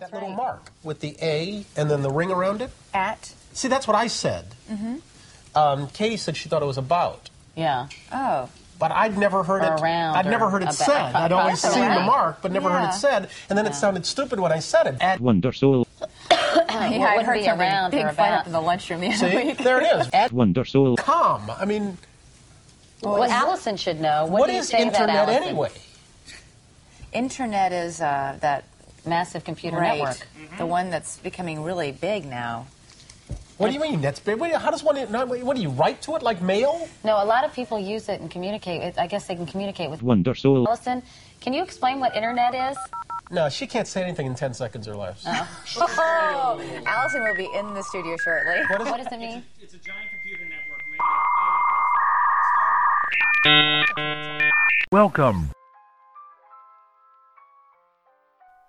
that little mark with the A and then the ring around it. At? See, that's what I said. Mm-hmm. Um, Katie said she thought it was about. Yeah. Oh. But I'd never heard Or it. around I'd never heard it about- said. I'd always That's seen the mark, but never heard it said. And then it sounded stupid when I said it. At, Wonder Soul, Yeah, I wouldn't heard be something around big or fight about. up in the lunchroom the other see, week. there it is. At Wonder Soul, com. I mean, Well, Allison should know. What, what do you is say internet Allison? anyway? Internet is uh, that Massive computer right, network. the one that's becoming really big now. What do you mean? That's big. Wait, How does one? What do you write to it like mail? No, a lot of people use it and communicate. It, I guess they can communicate with. Wonder Soul, Allison, can you explain what internet is? No, she can't say anything in ten seconds or less. Oh, Allison will be in the studio shortly. What is What does it mean? It's a giant computer network made up, made up of. Welcome.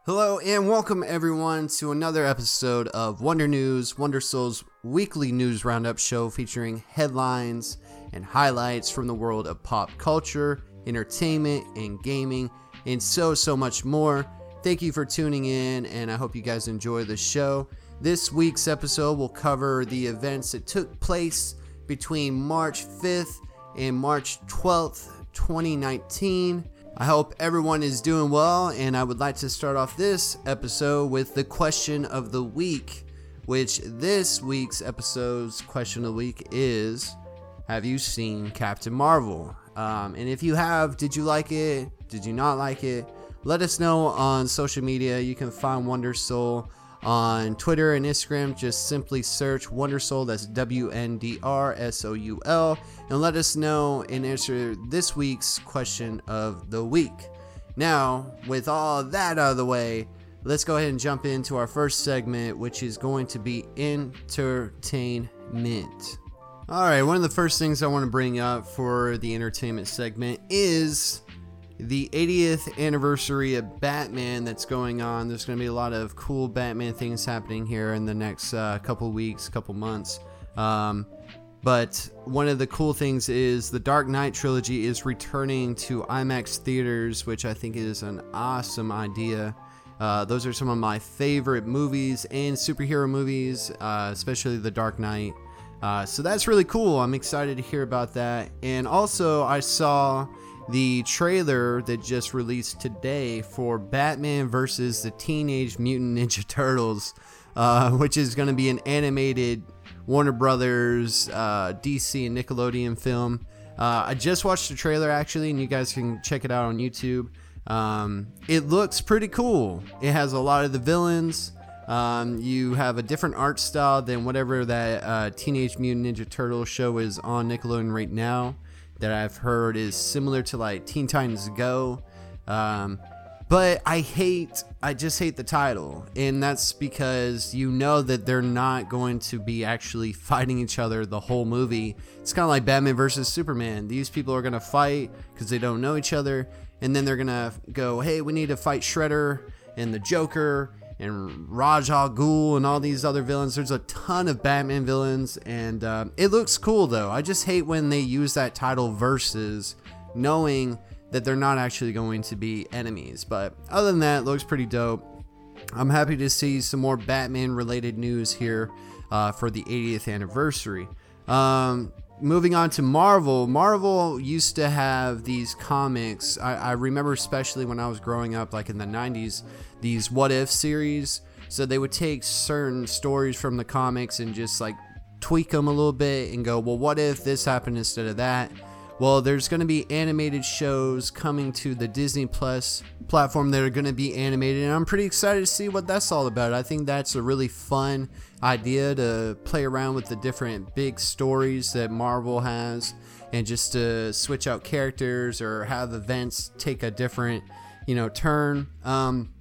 Hello and welcome everyone to another episode of Wonder News, Wonder Soul's weekly news roundup show featuring headlines and highlights from the world of pop culture, entertainment, and gaming, and so, so much more. Thank you for tuning in, and I hope you guys enjoy the show. This week's episode will cover the events that took place between March 5th and March 12th, 2019. I hope everyone is doing well, and I would like to start off this episode with the question of the week, which this week's episode's question of the week is Have you seen Captain Marvel? Um, and if you have, did you like it? Did you not like it? Let us know on social media. You can find Wonder Soul on Twitter and Instagram. Just simply search Wonder Soul. That's W N D R S O U L. And let us know and answer this week's question of the week. Now, with all that out of the way, let's go ahead and jump into our first segment, which is going to be entertainment. All right, one of the first things I want to bring up for the entertainment segment is the 80th anniversary of Batman that's going on. There's going to be a lot of cool Batman things happening here in the next uh, couple weeks, couple months. Um, but one of the cool things is the Dark Knight trilogy is returning to IMAX theaters, which I think is an awesome idea. Uh, those are some of my favorite movies and superhero movies, uh, especially The Dark Knight. Uh, so that's really cool. I'm excited to hear about that. And also, I saw the trailer that just released today for Batman versus the Teenage Mutant Ninja Turtles, uh, which is going to be an animated Warner Brothers, uh, DC, and Nickelodeon film. Uh, I just watched the trailer actually, and you guys can check it out on YouTube. Um, it looks pretty cool. It has a lot of the villains. Um, you have a different art style than whatever that uh, Teenage Mutant Ninja Turtle show is on Nickelodeon right now. That I've heard is similar to like Teen Titans Go. Um, but I hate, I just hate the title. And that's because you know that they're not going to be actually fighting each other the whole movie. It's kind of like Batman versus Superman. These people are going to fight because they don't know each other. And then they're going to go, hey, we need to fight Shredder and the Joker and Ra's al Ghul and all these other villains. There's a ton of Batman villains, and um, it looks cool though. I just hate when they use that title versus knowing that they're not actually going to be enemies. But other than that, looks pretty dope. I'm happy to see some more Batman related news here uh, for the 80th anniversary. Um, moving on to Marvel, Marvel used to have these comics. I, I remember, especially when I was growing up, like in the 90s, these what if series. So they would take certain stories from the comics and just like tweak them a little bit and go, well, what if this happened instead of that? Well, there's going to be animated shows coming to the Disney Plus platform that are going to be animated, and I'm pretty excited to see what that's all about. I think that's a really fun idea to play around with the different big stories that Marvel has, and just to switch out characters or have events take a different, you know, turn. Um,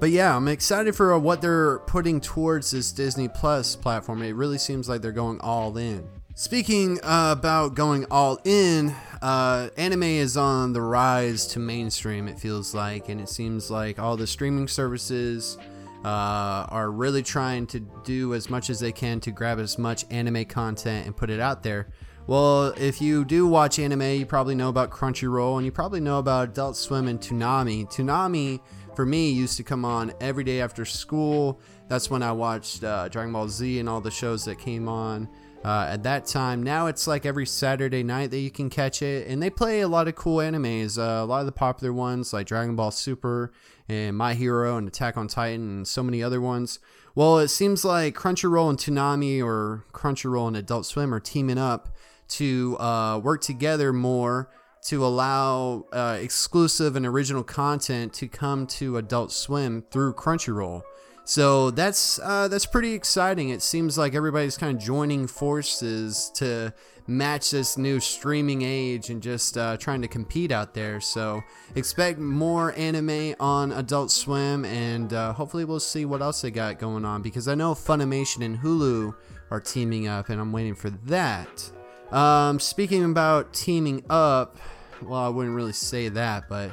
but yeah, I'm excited for what they're putting towards this Disney Plus platform. It really seems like they're going all in. Speaking uh, about going all in, uh, anime is on the rise to mainstream, it feels like, and it seems like all the streaming services uh, are really trying to do as much as they can to grab as much anime content and put it out there. Well, if you do watch anime, you probably know about Crunchyroll and you probably know about Adult Swim and Toonami. Toonami for me used to come on every day after school. That's when I watched uh, Dragon Ball Z and all the shows that came on uh, at that time. Now it's like every Saturday night that you can catch it, and they play a lot of cool animes. Uh, a lot of the popular ones like Dragon Ball Super and My Hero and Attack on Titan and so many other ones. Well, it seems like Crunchyroll and Toonami or Crunchyroll and Adult Swim are teaming up to uh, work together more to allow uh, exclusive and original content to come to Adult Swim through Crunchyroll. So that's uh, that's pretty exciting. It seems like everybody's kind of joining forces to match this new streaming age and just uh, trying to compete out there. So expect more anime on Adult Swim, and uh, hopefully we'll see what else they got going on because I know Funimation and Hulu are teaming up, and I'm waiting for that. Um, speaking about teaming up, well, I wouldn't really say that, but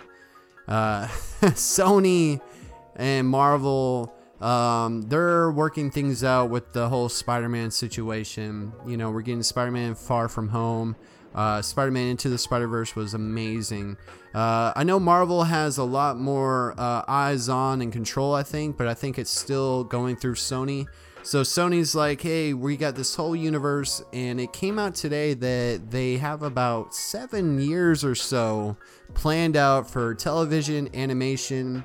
uh, Sony and Marvel, um, they're working things out with the whole Spider-Man situation. You know, we're getting Spider-Man Far From Home. Uh, Spider-Man Into the Spider-Verse was amazing. Uh, I know Marvel has a lot more uh, eyes on and control, I think, but I think it's still going through Sony. So Sony's like, hey, we got this whole universe, and it came out today that they have about seven years or so planned out for television, animation,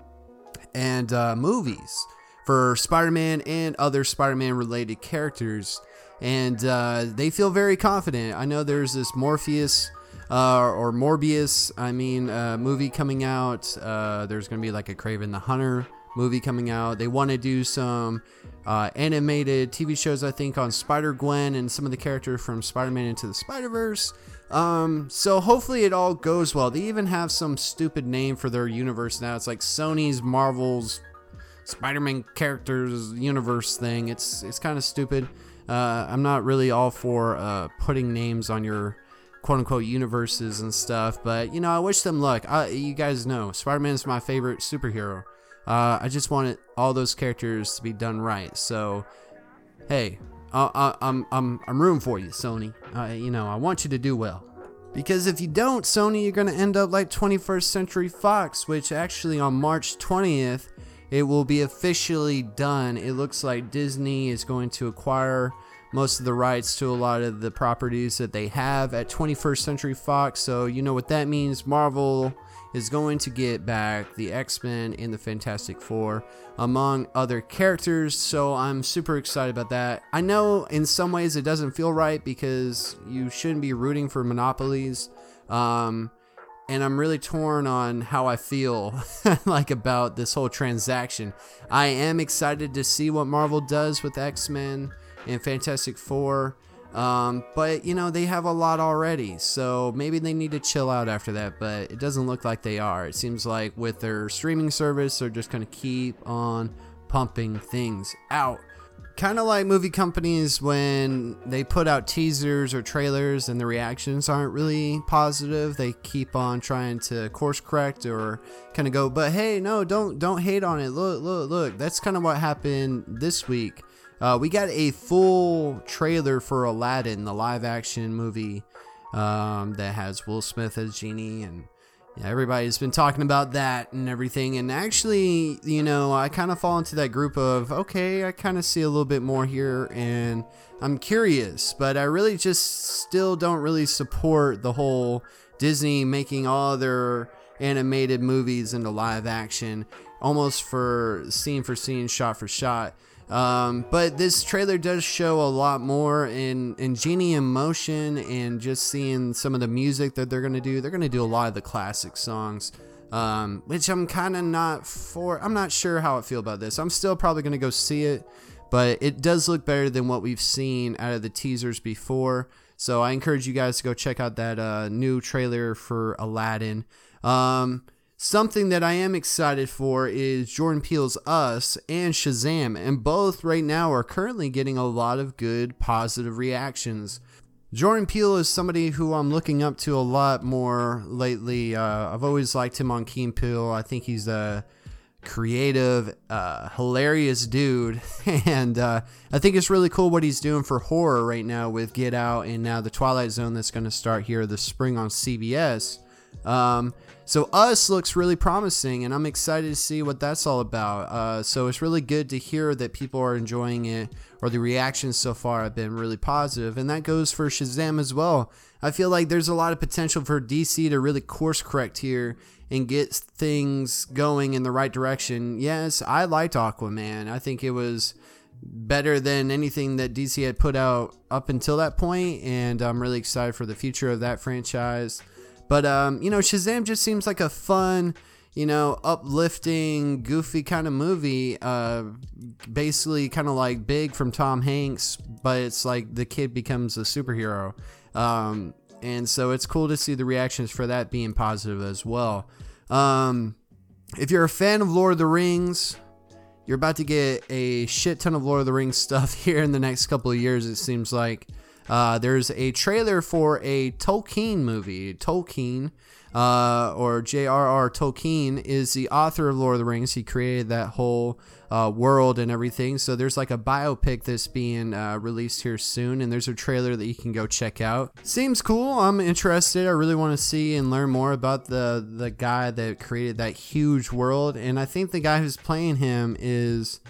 and uh, movies for Spider Man and other Spider Man related characters. And uh, they feel very confident. I know there's this Morpheus. Uh, or Morbius, I mean, uh, movie coming out. Uh, there's going to be like a Kraven the Hunter movie coming out. They want to do some uh, animated TV shows, I think, on Spider Gwen and some of the characters from Spider Man Into the Spider Verse. Um, so hopefully it all goes well. They even have some stupid name for their universe now. It's like Sony's Marvel's Spider-Man characters universe thing. It's it's kind of stupid. Uh, I'm not really all for uh, putting names on your quote unquote universes and stuff, but you know I wish them luck. I, you guys know Spider-Man is my favorite superhero. Uh, I just wanted all those characters to be done right. So, hey, I, I, I'm I'm I'm rooting for you, Sony. You know I want you to do well. Because if you don't, Sony, you're going to end up like 21st Century Fox, which actually on March 20th it will be officially done. It looks like Disney is going to acquire most of the rights to a lot of the properties that they have at 21st Century Fox. So, you know what that means. Marvel is going to get back the X Men and the Fantastic Four, among other characters. So, I'm super excited about that. I know in some ways it doesn't feel right because you shouldn't be rooting for monopolies. Um, and I'm really torn on how I feel like about this whole transaction. I am excited to see what Marvel does with X-Men and Fantastic Four. Um, but you know, they have a lot already, so maybe they need to chill out after that, but it doesn't look like they are. It seems like with their streaming service, they're just gonna keep on pumping things out kind of like movie companies when they put out teasers or trailers and the reactions aren't really positive. They keep on trying to course correct or kind of go but hey no don't don't hate on it. Look look look. That's kind of what happened this week. Uh, we got a full trailer for aladdin the live action movie um, that has will smith as genie and everybody's been talking about that and everything. And actually, you know, I kind of fall into that group of, okay, I kind of see a little bit more here and I'm curious, but I really just still don't really support the whole Disney making all their animated movies into live action almost for scene for scene, shot for shot. Um, but this trailer does show a lot more in, in Genie in motion and just seeing some of the music that they're going to do. They're going to do a lot of the classic songs, um, which I'm kind of not for. I'm not sure how I feel about this. I'm still probably going to go see it, but it does look better than what we've seen out of the teasers before. So I encourage you guys to go check out that uh, new trailer for Aladdin. Um, Something that I am excited for is Jordan Peele's Us and Shazam, and both right now are currently getting a lot of good positive reactions. Jordan Peele is somebody who I'm looking up to a lot more lately. Uh, I've always liked him on Key and Peele. I think he's a creative, uh, hilarious dude, and uh, I think it's really cool what he's doing for horror right now with Get Out and now the Twilight Zone that's going to start here this spring on CBS. Um, so Us looks really promising, and I'm excited to see what that's all about. Uh, so it's really good to hear that people are enjoying it, or the reactions so far have been really positive, and that goes for Shazam as well. I feel like there's a lot of potential for DC to really course correct here and get things going in the right direction. Yes, I liked Aquaman. I think it was better than anything that DC had put out up until that point, and I'm really excited for the future of that franchise. But um, you know, Shazam just seems like a fun, you know, uplifting, goofy kind of movie. Uh, basically, kind of like Big from Tom Hanks, but it's like the kid becomes a superhero. Um, and so it's cool to see the reactions for that being positive as well. Um, if you're a fan of Lord of the Rings, you're about to get a shit ton of Lord of the Rings stuff here in the next couple of years. It seems like uh, there's a trailer for a Tolkien movie. Tolkien, uh, or J.R.R. Tolkien, is the author of Lord of the Rings. He created that whole uh, world and everything. So there's like a biopic that's being uh, released here soon, and there's a trailer that you can go check out. Seems cool. I'm interested. I really want to see and learn more about the the guy that created that huge world, and I think the guy who's playing him is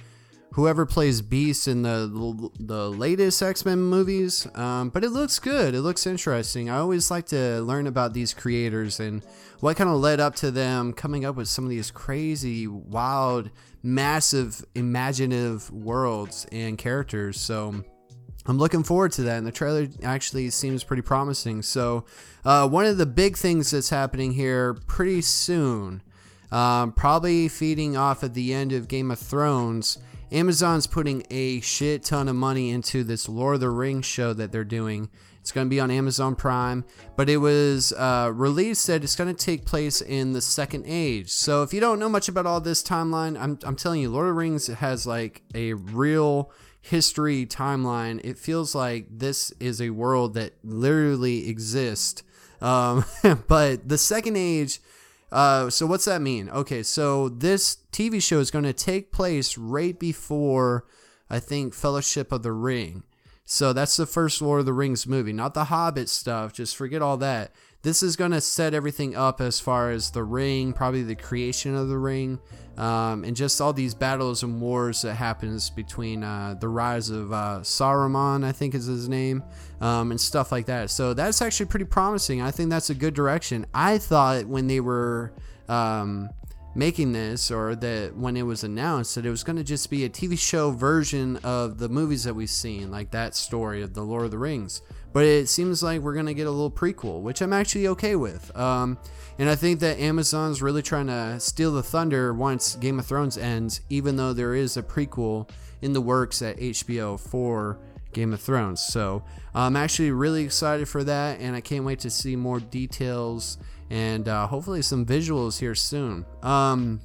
whoever plays Beast in the the latest X Men movies. Um, but it looks good. It looks interesting. I always like to learn about these creators and what kind of led up to them coming up with some of these crazy, wild, massive, imaginative worlds and characters. So. I'm looking forward to that, and the trailer actually seems pretty promising. So, uh, one of the big things that's happening here pretty soon, um, probably feeding off at the end of Game of Thrones, Amazon's putting a shit ton of money into this Lord of the Rings show that they're doing. It's going to be on Amazon Prime, but it was uh, released that it's going to take place in the Second Age. So if you don't know much about all this timeline, I'm, I'm telling you, Lord of the Rings has like a real history timeline. It feels like this is a world that literally exists. Um, but the Second Age. Uh, so what's that mean? Okay, so this TV show is going to take place right before, I think, Fellowship of the Ring. So that's the first Lord of the Rings movie, not the Hobbit stuff. Just forget all that. This is going to set everything up as far as the ring, probably the creation of the ring, um, and just all these battles and wars that happens between uh, the rise of uh, Saruman, I think is his name, um, and stuff like that. So that's actually pretty promising. I think that's a good direction. I thought when they were um, making this or that when it was announced that it was going to just be a TV show version of the movies that we've seen, like that story of the Lord of the Rings. But it seems like we're going to get a little prequel, which I'm actually okay with. Um, and I think that Amazon's really trying to steal the thunder once Game of Thrones ends, even though there is a prequel in the works at HBO for Game of Thrones. So I'm actually really excited for that, and I can't wait to see more details and uh, hopefully some visuals here soon. Um,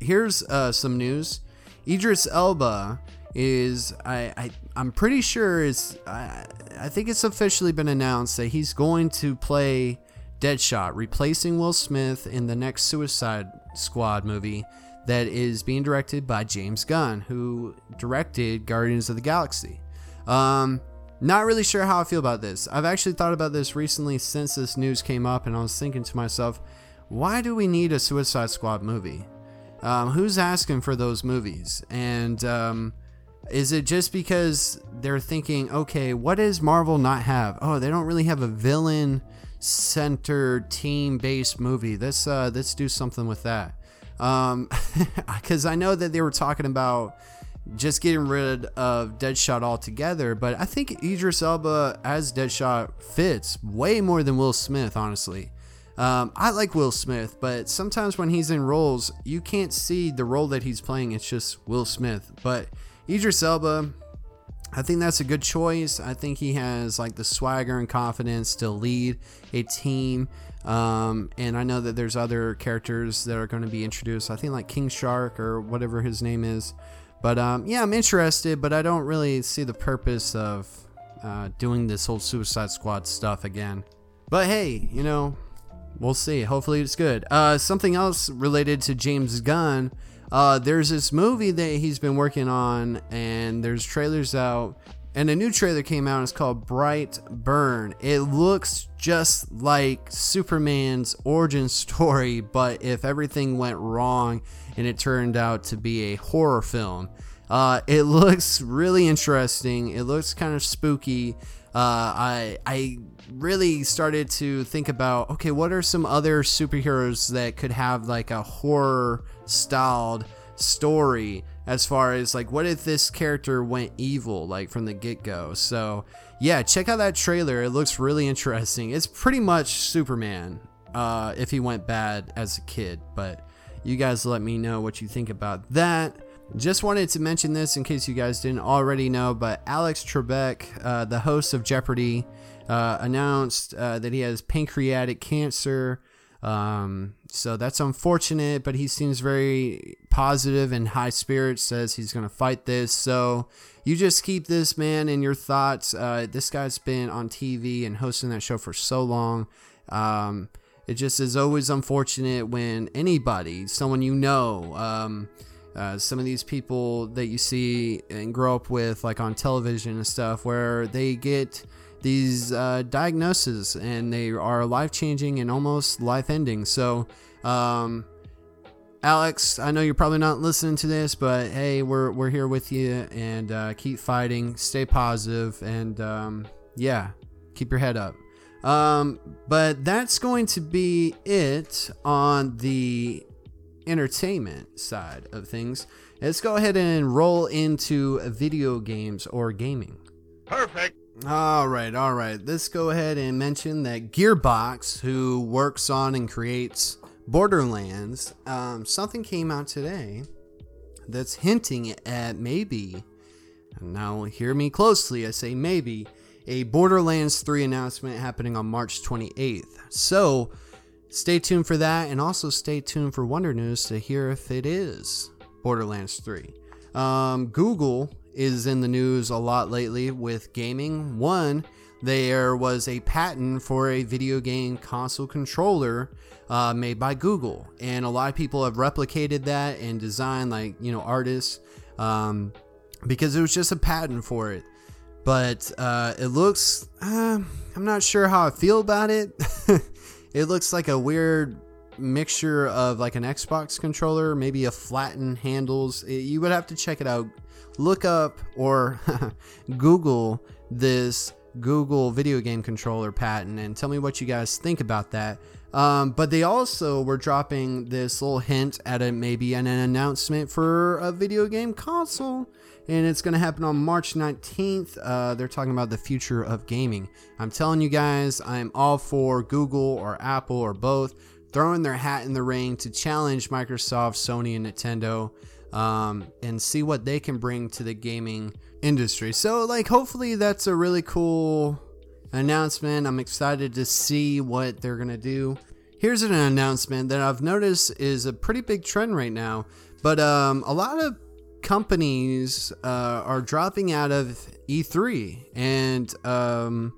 here's uh, some news: Idris Elba is I, I I'm pretty sure is I, I think it's officially been announced that he's going to play Deadshot, replacing Will Smith in the next Suicide Squad movie that is being directed by James Gunn, who directed Guardians of the Galaxy. Um, not really sure how I feel about this. I've actually thought about this recently since this news came up, and I was thinking to myself, why do we need a Suicide Squad movie? Um, who's asking for those movies? And um, is it just because they're thinking, okay, what does Marvel not have? Oh, they don't really have a villain center team based movie. Let's uh, let's do something with that. Um, because I know that they were talking about just getting rid of Deadshot altogether, but I think Idris Elba as Deadshot fits way more than Will Smith, honestly. Um, I like Will Smith, but sometimes when he's in roles, you can't see the role that he's playing. It's just Will Smith. But Idris Elba, I think that's a good choice. I think he has like the swagger and confidence to lead a team. Um, and I know that there's other characters that are going to be introduced. I think like King Shark or whatever his name is. But um, yeah, I'm interested, but I don't really see the purpose of uh, doing this whole Suicide Squad stuff again. But hey, you know, we'll see. Hopefully, it's good. Uh, something else related to James Gunn. Uh, there's this movie that he's been working on, and there's trailers out. and a new trailer came out. It's called Bright Burn. It looks just like Superman's origin story, but if everything went wrong and it turned out to be a horror film. Uh, it looks really interesting. It looks kind of spooky. Uh, I I really started to think about okay, what are some other superheroes that could have like a horror styled story as far as like what if this character went evil like from the get-go? So yeah check out that trailer. It looks really interesting. It's pretty much superman uh, if he went bad as a kid but you guys let me know what you think about that just wanted to mention this in case you guys didn't already know but alex trebek uh, the host of jeopardy uh, announced uh, that he has pancreatic cancer um, so that's unfortunate, but he seems very positive and high spirits, says he's going to fight this. So you just keep this man in your thoughts. Uh, this guy's been on TV and hosting that show for so long. Um, it just is always unfortunate when anybody, someone you know, um, uh, some of these people that you see and grow up with, like on television and stuff, where they get these uh, diagnoses and they are life changing and almost life ending. So, um, Alex, I know you're probably not listening to this, but hey, we're, we're here with you and uh, keep fighting, stay positive, and um, yeah, keep your head up. Um, but that's going to be it on the entertainment side of things. Let's go ahead and roll into video games or gaming. Perfect. All right, all right. Let's go ahead and mention that Gearbox, who works on and creates Borderlands, um, something came out today that's hinting at maybe, now hear me closely, I say maybe, a Borderlands 3 announcement happening on March 28th. So stay tuned for that, and also stay tuned for Wonder News to hear if it is Borderlands 3. Um, Google is in the news a lot lately with gaming. One, there was a patent for a video game console controller uh, made by Google, and a lot of people have replicated that and designed, like you know, artists, um, because it was just a patent for it. But uh, it looks, uh, I'm not sure how I feel about it. it looks like a weird mixture of like an Xbox controller, maybe a flattened handles. It, you would have to check it out look up or Google this Google video game controller patent and tell me what you guys think about that. Um, but they also were dropping this little hint at a maybe an, an announcement for a video game console. And it's going to happen on March 19th. Uh, they're talking about the future of gaming. I'm telling you guys, I'm all for Google or Apple or both throwing their hat in the ring to challenge Microsoft, Sony, and Nintendo um, and see what they can bring to the gaming industry. So, like, hopefully, that's a really cool announcement. I'm excited to see what they're going to do. Here's an announcement that I've noticed is a pretty big trend right now, but um, a lot of companies uh, are dropping out of E3, and um,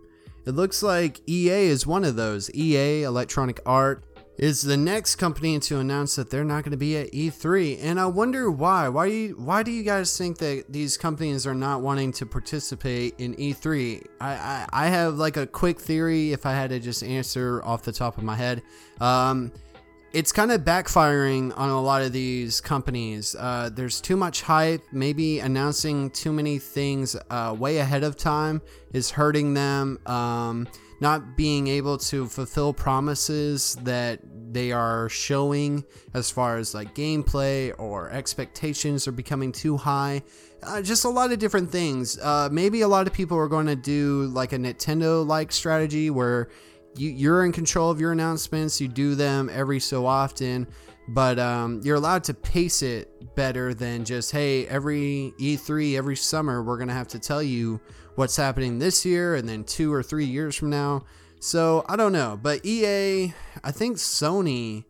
it looks like EA is one of those. EA, Electronic Art, is the next company to announce that they're not going to be at E3, and I wonder why. Why do you, why do you guys think that these companies are not wanting to participate in E3? I, I, I have like a quick theory if I had to just answer off the top of my head. Um, it's kind of backfiring on a lot of these companies. Uh, there's too much hype. Maybe announcing too many things uh, way ahead of time is hurting them. Um, not being able to fulfill promises that they are showing as far as like gameplay or expectations are becoming too high. Uh, just a lot of different things. Uh, maybe a lot of people are going to do like a Nintendo like strategy where you, you're in control of your announcements, you do them every so often, but um, you're allowed to pace it better than just, hey, every E3, every summer, we're going to have to tell you what's happening this year and then two or three years from now. So I don't know, but EA, I think Sony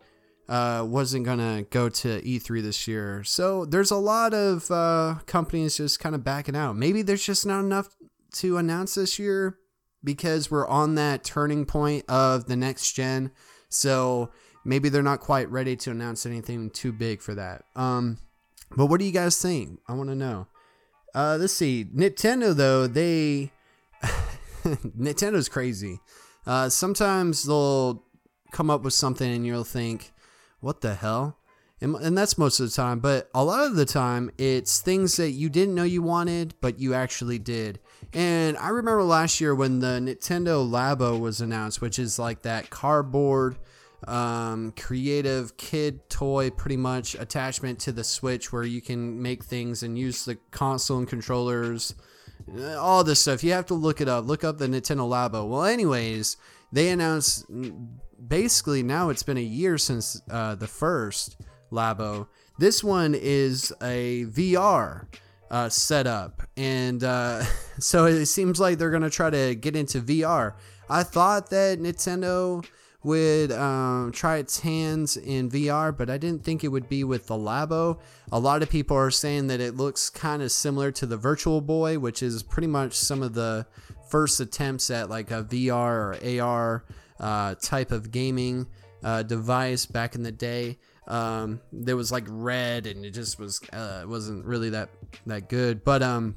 uh, wasn't gonna go to E3 this year. So there's a lot of uh, companies just kind of backing out. Maybe there's just not enough to announce this year because we're on that turning point of the next gen. So maybe they're not quite ready to announce anything too big for that. Um, but what do you guys think? I want to know. Uh, let's see. Nintendo though they Nintendo's crazy. Uh, sometimes they'll come up with something and you'll think, "What the hell?" And, and that's most of the time. But a lot of the time, it's things that you didn't know you wanted, but you actually did. And I remember last year when the Nintendo Labo was announced, which is like that cardboard um, creative kid toy, pretty much attachment to the Switch, where you can make things and use the console and controllers, uh, all this stuff. You have to look it up. Look up the Nintendo Labo. Well, anyways, they announced basically now it's been a year since uh, the first Labo. This one is a VR uh, setup, and uh, so it seems like they're gonna try to get into VR. I thought that Nintendo would um, try its hands in VR, but I didn't think it would be with the Labo. A lot of people are saying that it looks kind of similar to the Virtual Boy, which is pretty much some of the first attempts at like a VR or AR uh, type of gaming uh, device back in the day. Um, there was like red, and it just was uh, wasn't really that that good. But um,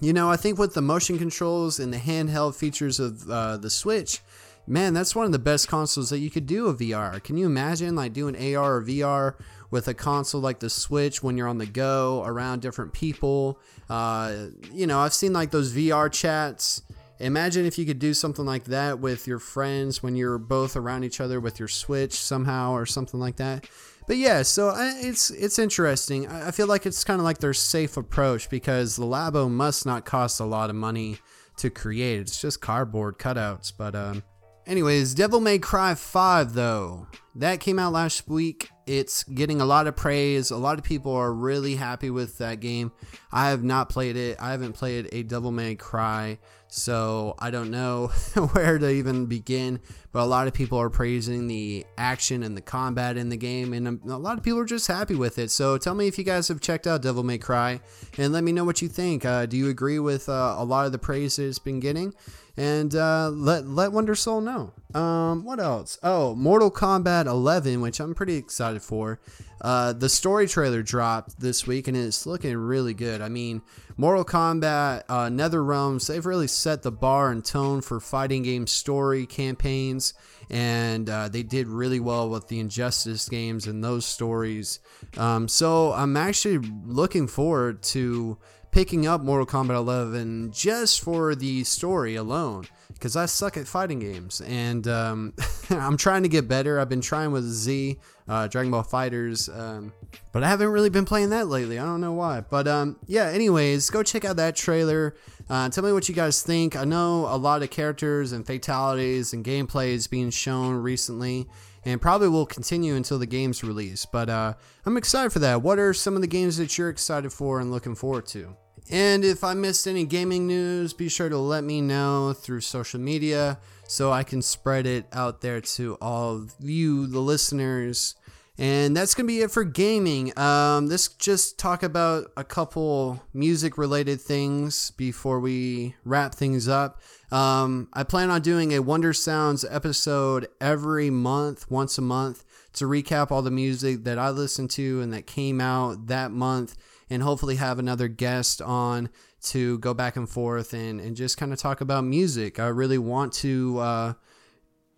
you know, I think with the motion controls and the handheld features of uh, the Switch, man, that's one of the best consoles that you could do a VR. Can you imagine like doing AR or VR with a console like the Switch when you're on the go around different people? Uh, you know, I've seen like those VR chats. Imagine if you could do something like that with your friends when you're both around each other with your Switch somehow or something like that. But yeah, so it's it's interesting. I feel like it's kind of like their safe approach because the Labo must not cost a lot of money to create. It's just cardboard cutouts. But um, anyways, Devil May Cry 5 though that came out last week. It's getting a lot of praise. A lot of people are really happy with that game. I have not played it. I haven't played a Devil May Cry, so I don't know where to even begin. But a lot of people are praising the action and the combat in the game, and a lot of people are just happy with it. So tell me if you guys have checked out Devil May Cry, and let me know what you think. Uh, do you agree with uh, a lot of the praise it's been getting? And uh, let let Wonder Soul know. Um, what else? Oh, Mortal Kombat 11, which I'm pretty excited for. Uh, the story trailer dropped this week, and it's looking really good. I mean, Mortal Kombat, uh, Nether Realms, they've really set the bar and tone for fighting game story campaigns, and uh, they did really well with the Injustice games and those stories. Um, so I'm actually looking forward to picking up Mortal Kombat 11 just for the story alone because I suck at fighting games and um, I'm trying to get better. I've been trying with Z, uh, Dragon Ball Fighters, um, but I haven't really been playing that lately. I don't know why. But um, yeah, anyways, go check out that trailer. Uh, tell me what you guys think. I know a lot of characters and fatalities and gameplay is being shown recently and probably will continue until the game's release. But uh, I'm excited for that. What are some of the games that you're excited for and looking forward to? And if I missed any gaming news, be sure to let me know through social media so I can spread it out there to all of you, the listeners. And that's going to be it for gaming. Um, let's just talk about a couple music related things before we wrap things up. Um, I plan on doing a Wonder Sounds episode every month, once a month, to recap all the music that I listened to and that came out that month and hopefully have another guest on to go back and forth and, and just kind of talk about music. I really want to uh,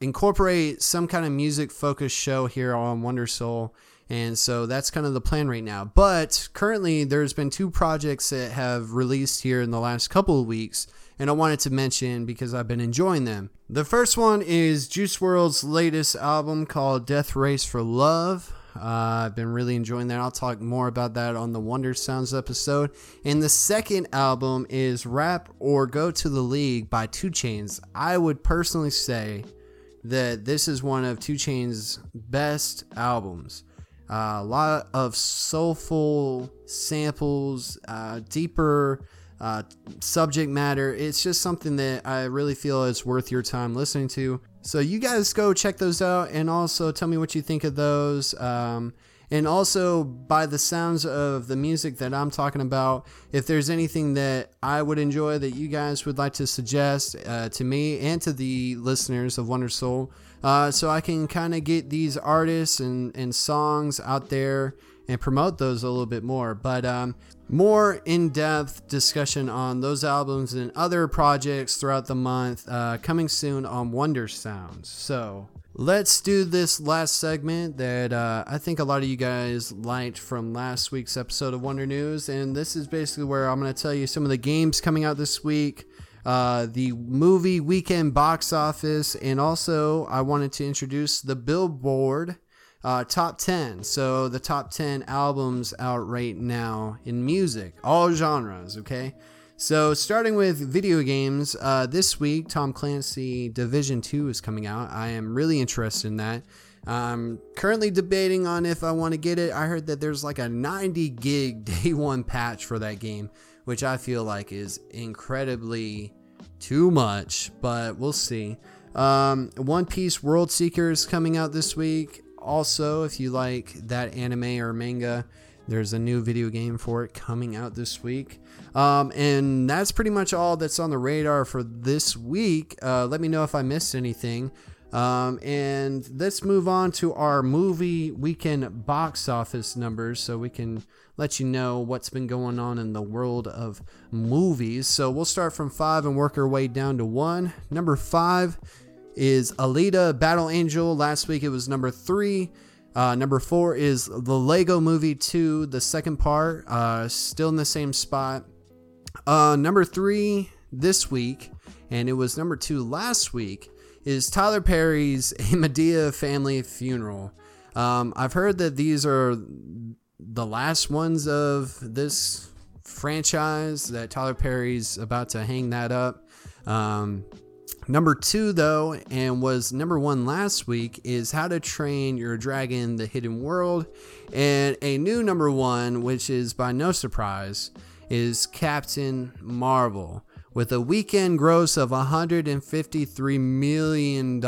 incorporate some kind of music focused show here on Wonder Soul. And so that's kind of the plan right now. But currently, there's been two projects that have released here in the last couple of weeks, and I wanted to mention because I've been enjoying them. The first one is Juice WRLD's latest album called Death Race for Love. Uh, I've been really enjoying that. I'll talk more about that on the Wonder Sounds episode. And the second album is Rap or Go to the League by 2 Chainz. I would personally say that this is one of 2 Chainz' best albums. Uh, a lot of soulful samples, uh, deeper uh, subject matter. It's just something that I really feel is worth your time listening to. So you guys go check those out and also tell me what you think of those. Um, and also, by the sounds of the music that I'm talking about, if there's anything that I would enjoy that you guys would like to suggest uh, to me and to the listeners of Wonder Soul, uh, so I can kind of get these artists and, and songs out there and promote those a little bit more. But um, more in depth discussion on those albums and other projects throughout the month uh, coming soon on Wonder Sounds. So let's do this last segment that uh, I think a lot of you guys liked from last week's episode of Wonder News. And this is basically where I'm going to tell you some of the games coming out this week. Uh, the movie weekend box office, and also I wanted to introduce the Billboard uh, top 10. So, the top 10 albums out right now in music, all genres, okay? So, starting with video games, uh, this week, Tom Clancy Division 2 is coming out. I am really interested in that. I'm currently debating on if I want to get it. I heard that there's like a 90 gig day one patch for that game, which I feel like is incredibly too much, but we'll see. Um, One Piece World Seeker is coming out this week. Also, if you like that anime or manga, there's a new video game for it coming out this week. Um, and that's pretty much all that's on the radar for this week. Uh, let me know if I missed anything. Um, and let's move on to our movie weekend box office numbers so we can let you know what's been going on in the world of movies. So we'll start from five and work our way down to one. Number five is Alita Battle Angel. Last week it was number three. Uh, number four is the Lego Movie 2, the second part, uh, still in the same spot. Uh, number three this week, and it was number two last week, is Tyler Perry's A Madea Family Funeral. Um, I've heard that these are the last ones of this franchise, that Tyler Perry's about to hang that up. Um, Number two, though, and was number one last week, is How to Train Your Dragon The Hidden World. And a new number one, which is by no surprise, is Captain Marvel with a weekend gross of $153 million,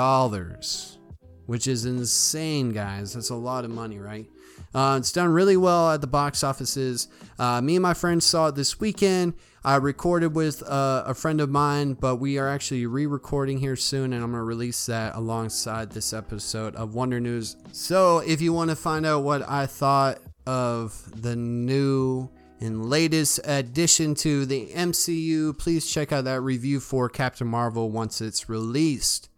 which is insane, guys. That's a lot of money, right? Uh, it's done really well at the box offices. Uh, me and my friends saw it this weekend. I recorded with uh, a friend of mine, but we are actually re recording here soon, and I'm going to release that alongside this episode of Wonder News. So, if you want to find out what I thought of the new and latest addition to the MCU, please check out that review for Captain Marvel once it's released.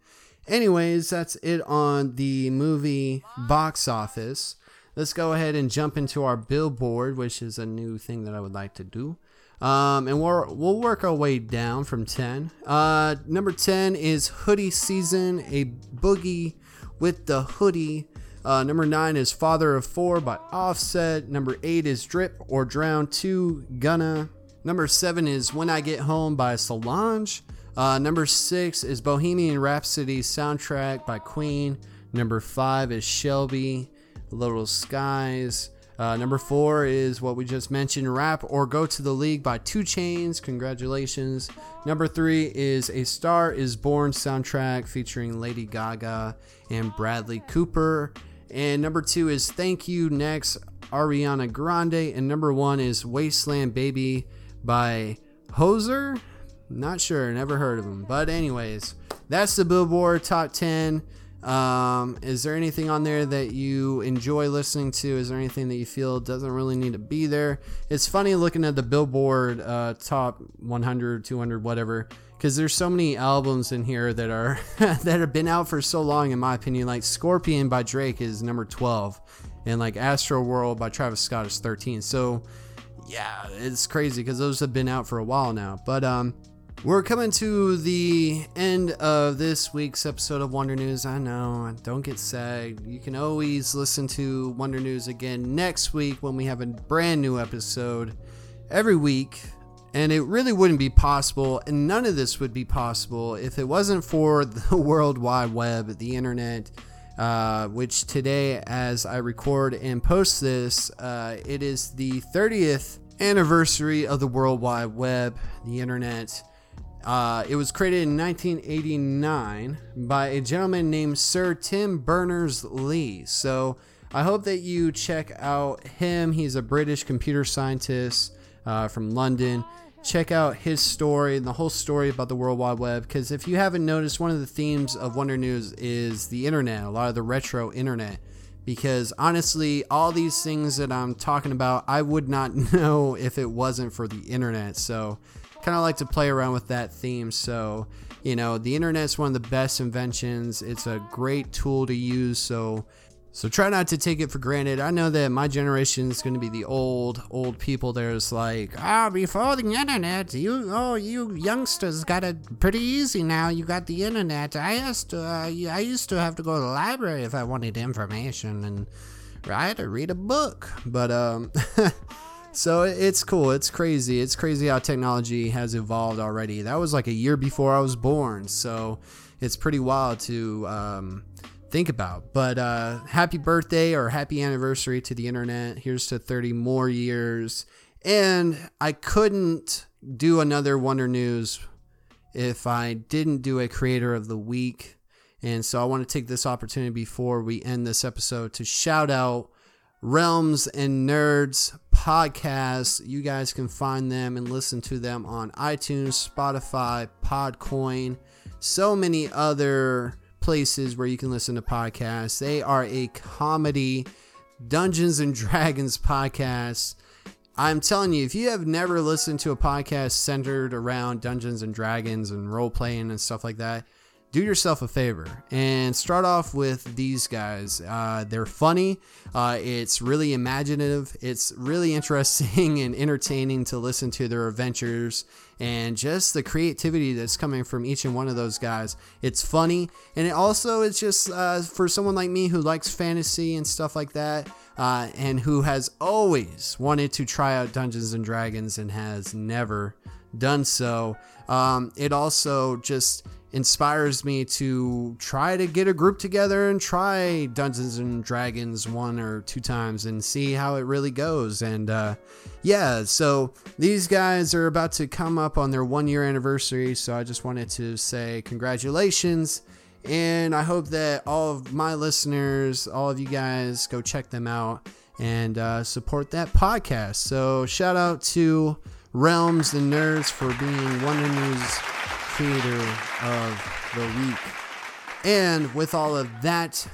Anyways, that's it on the movie box office. Let's go ahead and jump into our billboard, which is a new thing that I would like to do. Um, and we'll, we'll work our way down from 10. Uh, number 10 is Hoodie Season, a boogie with the hoodie. Uh, number 9 is Father of Four by Offset. Number 8 is Drip or Drown 2, Gunna. Number 7 is When I Get Home by Solange. Uh, number 6 is Bohemian Rhapsody soundtrack by Queen. Number 5 is Shelby, Little Skies. Uh, number four is what we just mentioned, Rap or Go to the League by Two Chainz. Congratulations. Number three is A Star is Born soundtrack featuring Lady Gaga and Bradley Cooper. And number two is Thank You Next, Ariana Grande. And number one is Wasteland Baby by Hozier. Not sure, never heard of him. But, anyways, that's the Billboard Top 10. Um, is there anything on there that you enjoy listening to? Is there anything that you feel doesn't really need to be there? It's funny looking at the Billboard uh, top 100, 200, whatever, because there's so many albums in here that are that have been out for so long, in my opinion. Like Scorpion by Drake is number 12, and like Astro World by Travis Scott is 13. So yeah, it's crazy because those have been out for a while now. But um, we're coming to the end of this week's episode of Wonder News. I know, don't get sad. You can always listen to Wonder News again next week when we have a brand new episode every week. And it really wouldn't be possible, and none of this would be possible if it wasn't for the World Wide Web, the internet, uh, which today, as I record and post this, uh, it is the 30th anniversary of the World Wide Web, the internet. Uh, it was created in 1989 by a gentleman named Sir Tim Berners Lee. So I hope that you check out him. He's a British computer scientist uh, from London. Check out his story and the whole story about the World Wide Web. Because if you haven't noticed, one of the themes of Wonder News is the internet, a lot of the retro internet. because honestly, all these things that I'm talking about, I would not know if it wasn't for the internet. So, kind of like to play around with that theme. So, you know, the internet's one of the best inventions. It's a great tool to use. So, so try not to take it for granted. I know that my generation is going to be the old, old people. There's like, ah, before the internet, you, oh, you youngsters got it pretty easy now. You got the internet. I used to, uh, I used to have to go to the library if I wanted information and right or read a book. But um, so it's cool. It's crazy. It's crazy how technology has evolved already. That was like a year before I was born. So it's pretty wild to um think about. But uh, happy birthday or happy anniversary to the internet. Here's to 30 more years. And I couldn't do another Wonder News if I didn't do a creator of the week. And so I want to take this opportunity before we end this episode to shout out Realms and Nerds podcast. You guys can find them and listen to them on iTunes, Spotify, Podcoin, so many other places where you can listen to podcasts. They are a comedy Dungeons and Dragons podcast. I'm telling you, if you have never listened to a podcast centered around Dungeons and Dragons and role playing and stuff like that, do yourself a favor and start off with these guys. Uh, they're funny. Uh, it's really imaginative. It's really interesting and entertaining to listen to their adventures and just the creativity that's coming from each and one of those guys. It's funny and it also it's just uh, for someone like me who likes fantasy and stuff like that. Uh, and who has always wanted to try out Dungeons and Dragons and has never done so. Um, it also just inspires me to try to get a group together and try Dungeons and Dragons one or two times and see how it really goes. And uh, yeah, so these guys are about to come up on their one year anniversary. So I just wanted to say congratulations. And I hope that all of my listeners, all of you guys, go check them out and uh, support that podcast. So shout out to Realms and Nerds for being Wonder News of the week. And with all of that,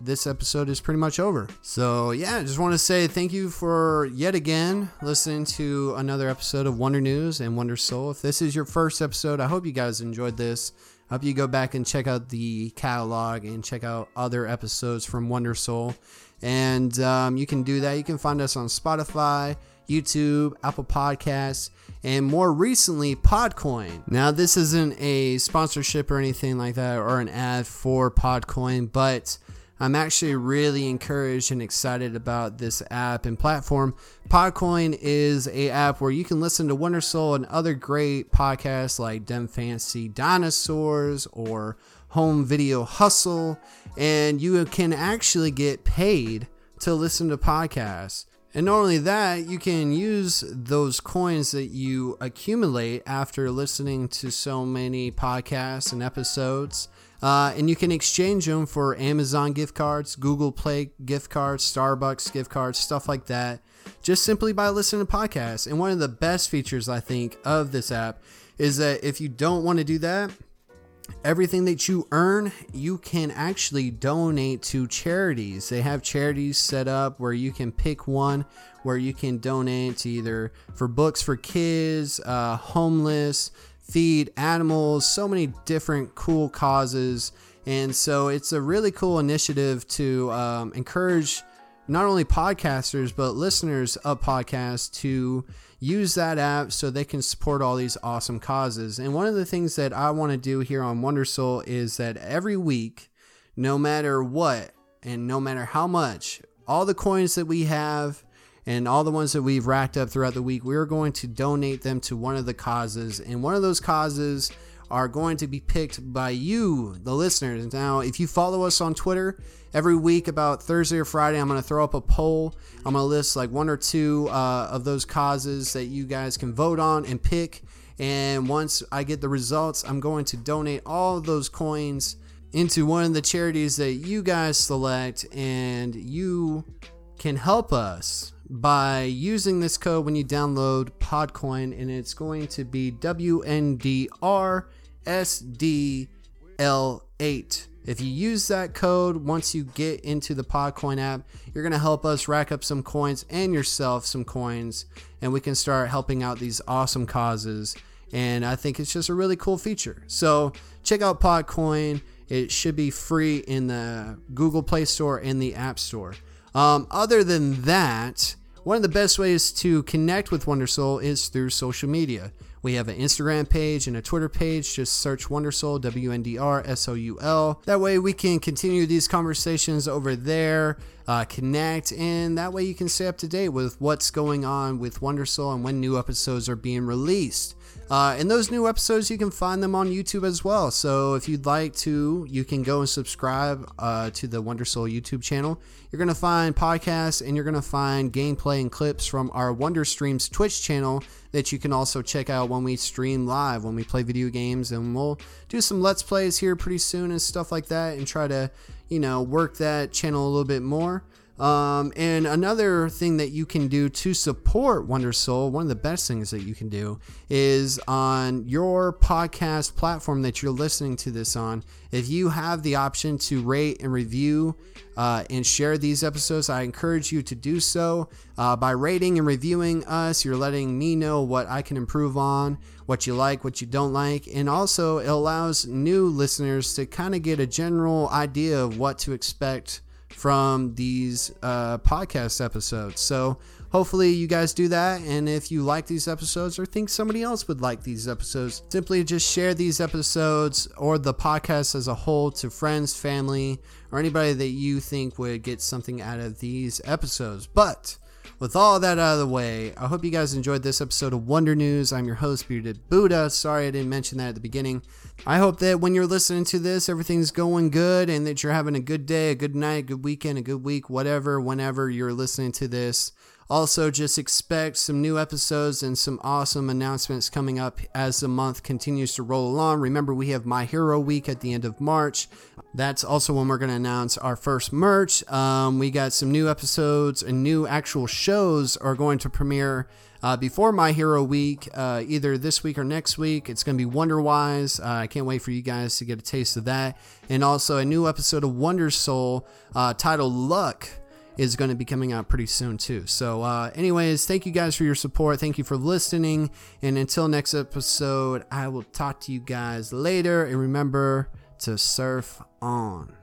this episode is pretty much over. So, yeah, I just want to say thank you for yet again listening to another episode of Wonder News and Wonder Soul. If this is your first episode, I hope you guys enjoyed this. I hope you go back and check out the catalog and check out other episodes from Wonder Soul. And um, you can do that. You can find us on Spotify, YouTube, Apple Podcasts, and more recently, Podcoin. Now, this isn't a sponsorship or anything like that or an ad for Podcoin, but I'm actually really encouraged and excited about this app and platform. Podcoin is a app where you can listen to Wonder Soul and other great podcasts like Dem Fancy Dinosaurs or Home Video Hustle, and you can actually get paid to listen to podcasts. And not only that, you can use those coins that you accumulate after listening to so many podcasts and episodes. Uh, and you can exchange them for Amazon gift cards, Google Play gift cards, Starbucks gift cards, stuff like that, just simply by listening to podcasts. And one of the best features, I think, of this app is that if you don't want to do that, everything that you earn, you can actually donate to charities. They have charities set up where you can pick one where you can donate to either for books for kids, uh, homeless, feed animals, so many different cool causes. And so it's a really cool initiative to um, encourage not only podcasters, but listeners of podcasts to use that app so they can support all these awesome causes. And one of the things that I want to do here on Wonder Soul is that every week, no matter what and no matter how much, all the coins that we have and all the ones that we've racked up throughout the week, we're going to donate them to one of the causes. And one of those causes are going to be picked by you, the listeners. Now, if you follow us on Twitter, every week about Thursday or Friday, I'm going to throw up a poll. I'm going to list like one or two uh, of those causes that you guys can vote on and pick. And once I get the results, I'm going to donate all those coins into one of the charities that you guys select, and you can help us by using this code when you download Podcoin, and it's going to be WNDRSD L8. If you use that code once you get into the Podcoin app, you're going to help us rack up some coins and yourself some coins, and we can start helping out these awesome causes. And I think it's just a really cool feature. So check out Podcoin. It should be free in the Google Play Store and the App Store. Um, other than that, one of the best ways to connect with Wondersoul is through social media. We have an Instagram page and a Twitter page. Just search Wondersoul, W N D R S O U L. That way we can continue these conversations over there, uh, connect, and that way you can stay up to date with what's going on with Wondersoul and when new episodes are being released. Uh, and those new episodes, you can find them on YouTube as well. So if you'd like to, you can go and subscribe uh, to the Wondersoul YouTube channel. You're going to find podcasts and you're going to find gameplay and clips from our Wonder Streams Twitch channel that you can also check out when we stream live, when we play video games. And we'll do some Let's Plays here pretty soon and stuff like that and try to, you know, work that channel a little bit more. Um, and another thing that you can do to support Wonder Soul, one of the best things that you can do is on your podcast platform that you're listening to this on. If you have the option to rate and review uh, and share these episodes, I encourage you to do so. Uh, by rating and reviewing us, you're letting me know what I can improve on, what you like, what you don't like, and also it allows new listeners to kind of get a general idea of what to expect from these uh, podcast episodes. So hopefully you guys do that. And if you like these episodes or think somebody else would like these episodes, simply just share these episodes or the podcast as a whole to friends, family, or anybody that you think would get something out of these episodes. But with all that out of the way, I hope you guys enjoyed this episode of Wonder News. I'm your host, Bearded Buddha. Sorry I didn't mention that at the beginning. I hope that when you're listening to this, everything's going good and that you're having a good day, a good night, a good weekend, a good week, whatever, whenever you're listening to this. Also, just expect some new episodes and some awesome announcements coming up as the month continues to roll along. Remember, we have My Hero Week at the end of March. That's also when we're going to announce our first merch. Um, we got some new episodes and new actual shows are going to premiere uh, before My Hero Week, uh, either this week or next week. It's going to be Wonderwise. Uh, I can't wait for you guys to get a taste of that. And also a new episode of Wonder Soul uh, titled Luck is going to be coming out pretty soon too. So, uh, anyways, thank you guys for your support. Thank you for listening. And until next episode, I will talk to you guys later. And remember to surf on.